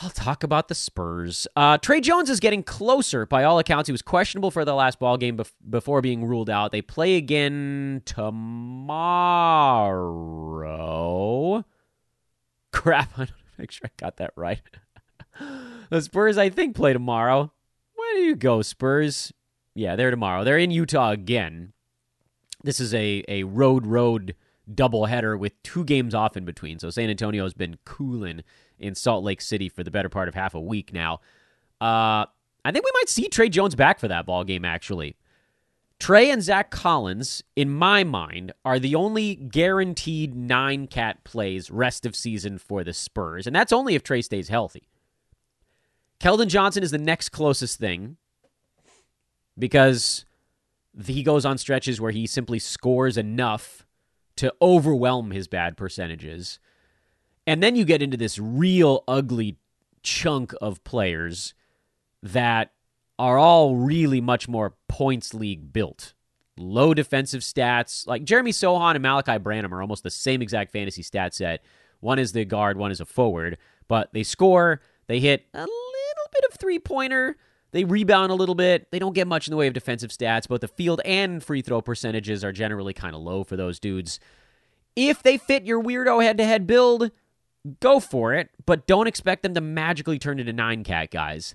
I'll talk about the Spurs. Uh, Tre Jones is getting closer. By all accounts, he was questionable for the last ball game bef- before being ruled out. They play again tomorrow. Crap, I don't make sure I got that right. the Spurs, I think, play tomorrow. Where do you go, Spurs? Yeah, they're tomorrow. They're in Utah again. This is a, a road road doubleheader with two games off in between. So San Antonio's been cooling in Salt Lake City for the better part of half a week now. Uh, I think we might see Tre Jones back for that ball game, actually. Tre and Zach Collins, in my mind, are the only guaranteed nine cat plays rest of season for the Spurs, and that's only if Tre stays healthy. Keldon Johnson is the next closest thing because he goes on stretches where he simply scores enough to overwhelm his bad percentages. And then you get into this real ugly chunk of players that are all really much more points league built. Low defensive stats. Like Jeremy Sochan and Malaki Branham are almost the same exact fantasy stat set. One is the guard, one is a forward, but they score, they hit a little bit of three pointer, they rebound a little bit. They don't get much in the way of defensive stats. Both the field and free throw percentages are generally kind of low for those dudes. If they fit your weirdo head to head build, go for it, but don't expect them to magically turn into nine cat guys.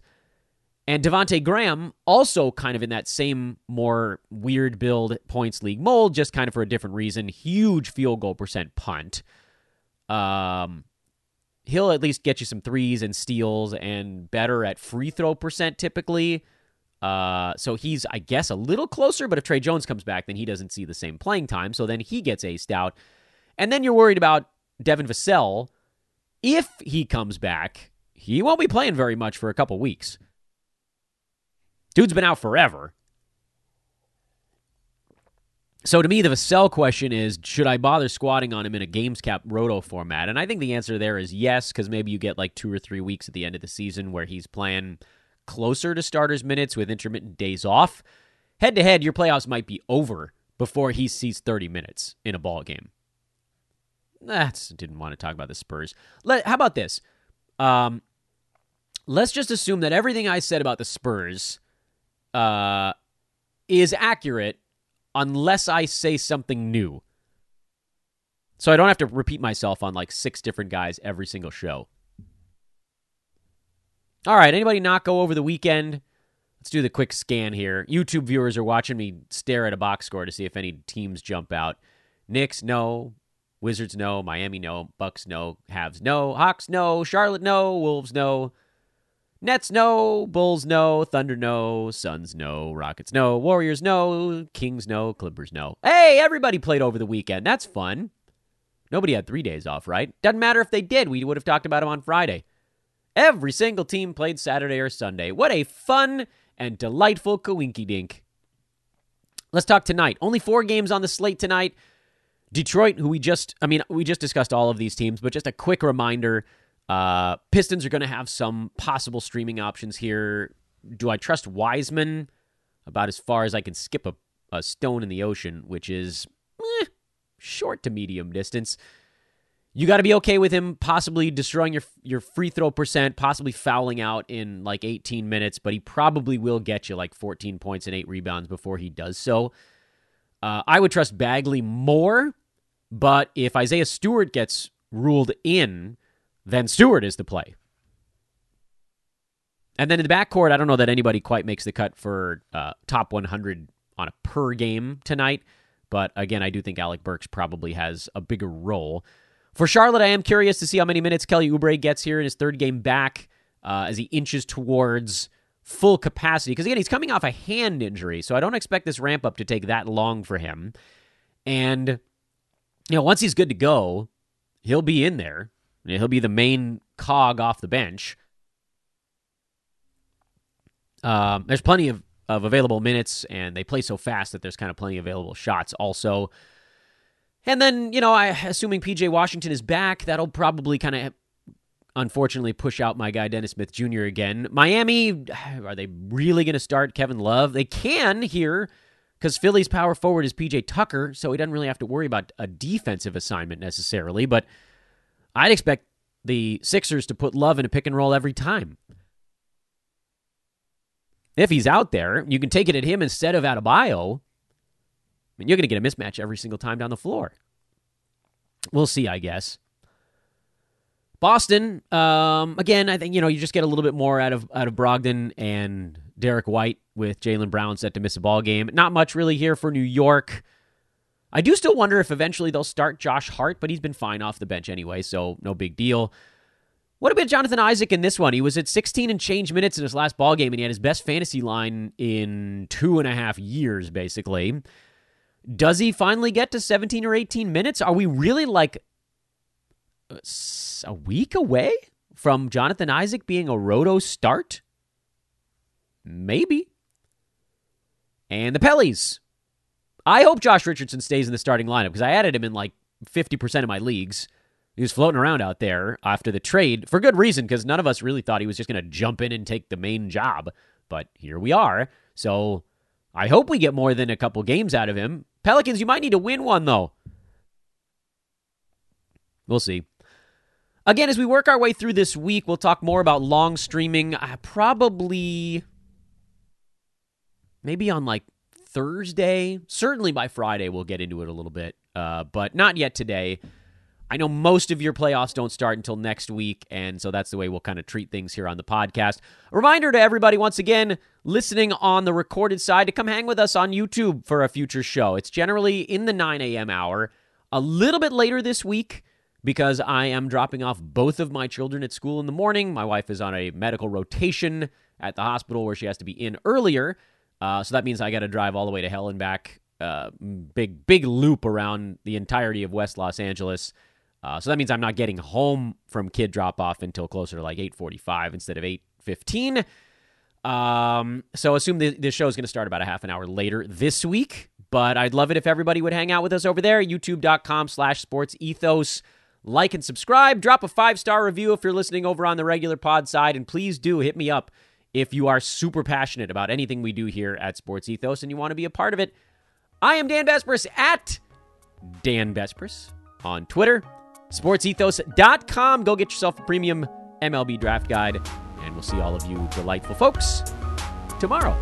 And Devonte Graham, also kind of in that same more weird build points league mold, just kind of for a different reason. Huge field goal percent punt. Um, he'll at least get you some threes and steals and better at free throw percent typically. Uh, so he's, I guess, a little closer. But if Tre Jones comes back, then he doesn't see the same playing time. So then he gets aced out. And then you're worried about Devin Vassell. If he comes back, he won't be playing very much for a couple weeks. Dude's been out forever. So to me, the Vassell question is: Should I bother squatting on him in a games cap roto format? And I think the answer there is yes, because maybe you get like two or three weeks at the end of the season where he's playing closer to starters minutes with intermittent days off. Head to head, your playoffs might be over before he sees 30 minutes in a ball game. That's didn't want to talk about the Spurs. Let, how about this? Um, let's just assume that everything I said about the Spurs uh, is accurate unless I say something new. So I don't have to repeat myself on like six different guys every single show. All right, anybody not go over the weekend? Let's do the quick scan here. YouTube viewers are watching me stare at a box score to see if any teams jump out. Knicks, no. Wizards, no. Miami, no. Bucks, no. Habs, no. Hawks, no. Charlotte, no. Wolves, no. Nets, no. Bulls, no. Thunder, no. Suns, no. Rockets, no. Warriors, no. Kings, no. Clippers, no. Hey, everybody played over the weekend. That's fun. Nobody had three days off, right? Doesn't matter if they did. We would have talked about them on Friday. Every single team played Saturday or Sunday. What a fun and delightful coinky dink. Let's talk tonight. Only four games on the slate tonight. Detroit, who we just, I mean, we just discussed all of these teams, but just a quick reminder uh, Pistons are going to have some possible streaming options here. Do I trust Wiseman? About as far as I can skip a, a stone in the ocean, which is eh, short to medium distance. You got to be okay with him possibly destroying your your free throw percent, possibly fouling out in like 18 minutes, but he probably will get you like 14 points and eight rebounds before he does so. Uh, I would trust Bagley more, but if Isaiah Stewart gets ruled in, then Stewart is the play. And then in the backcourt, I don't know that anybody quite makes the cut for uh, top 100 on a per game tonight. But again, I do think Alec Burks probably has a bigger role. For Charlotte, I am curious to see how many minutes Kelly Oubre gets here in his third game back uh, as he inches towards full capacity. Because again, he's coming off a hand injury, so I don't expect this ramp up to take that long for him. And, you know, once he's good to go, he'll be in there. He'll be the main cog off the bench. Um, there's plenty of, of available minutes, and they play so fast that there's kind of plenty of available shots also. And then, you know, I assuming PJ Washington is back, that'll probably kind of unfortunately push out my guy Dennis Smith Jr. again. Miami, are they really going to start Kevin Love? They can here because Philly's power forward is PJ Tucker, so he doesn't really have to worry about a defensive assignment necessarily. But I'd expect the Sixers to put Love in a pick and roll every time. If he's out there, you can take it at him instead of Adebayo. I mean, you're going to get a mismatch every single time down the floor. We'll see, I guess. Boston, um, again, I think you know you just get a little bit more out of out of Brogdon and Derrick White with Jaylen Brown set to miss a ball game. Not much really here for New York. I do still wonder if eventually they'll start Josh Hart, but he's been fine off the bench anyway, so no big deal. What about Jonathan Isaac in this one? He was at 16 and change minutes in his last ball game, and he had his best fantasy line in two and a half years, basically. Does he finally get to 17 or 18 minutes? Are we really like a week away from Jonathan Isaac being a roto start? Maybe. And the Pellies. I hope Josh Richardson stays in the starting lineup because I added him in like 50% of my leagues. He was floating around out there after the trade for good reason because none of us really thought he was just going to jump in and take the main job. But here we are. So I hope we get more than a couple games out of him. Pelicans, you might need to win one, though. We'll see. Again, as we work our way through this week, we'll talk more about long streaming. Uh, probably maybe on like Thursday. Certainly by Friday, we'll get into it a little bit, uh, but not yet today. I know most of your playoffs don't start until next week, and so that's the way we'll kind of treat things here on the podcast. A reminder to everybody, once again, listening on the recorded side, to come hang with us on YouTube for a future show. It's generally in the 9 a.m. hour, a little bit later this week because I am dropping off both of my children at school in the morning. My wife is on a medical rotation at the hospital where she has to be in earlier. Uh, so that means I got to drive all the way to hell and back. Uh, big, big loop around the entirety of West Los Angeles. Uh, so that means I'm not getting home from kid drop off until closer to like 8:45 instead of 8:15. Um, so assume the, the show is going to start about a half an hour later this week. But I'd love it if everybody would hang out with us over there, youtube.com slash sports ethos. Like and subscribe. Drop a five star review if you're listening over on the regular pod side. And please do hit me up if you are super passionate about anything we do here at Sports Ethos and you want to be a part of it. I am Dan Besbris at Dan Besbris on Twitter, sportsethos.com. Go get yourself a premium MLB draft guide, and we'll see all of you delightful folks tomorrow.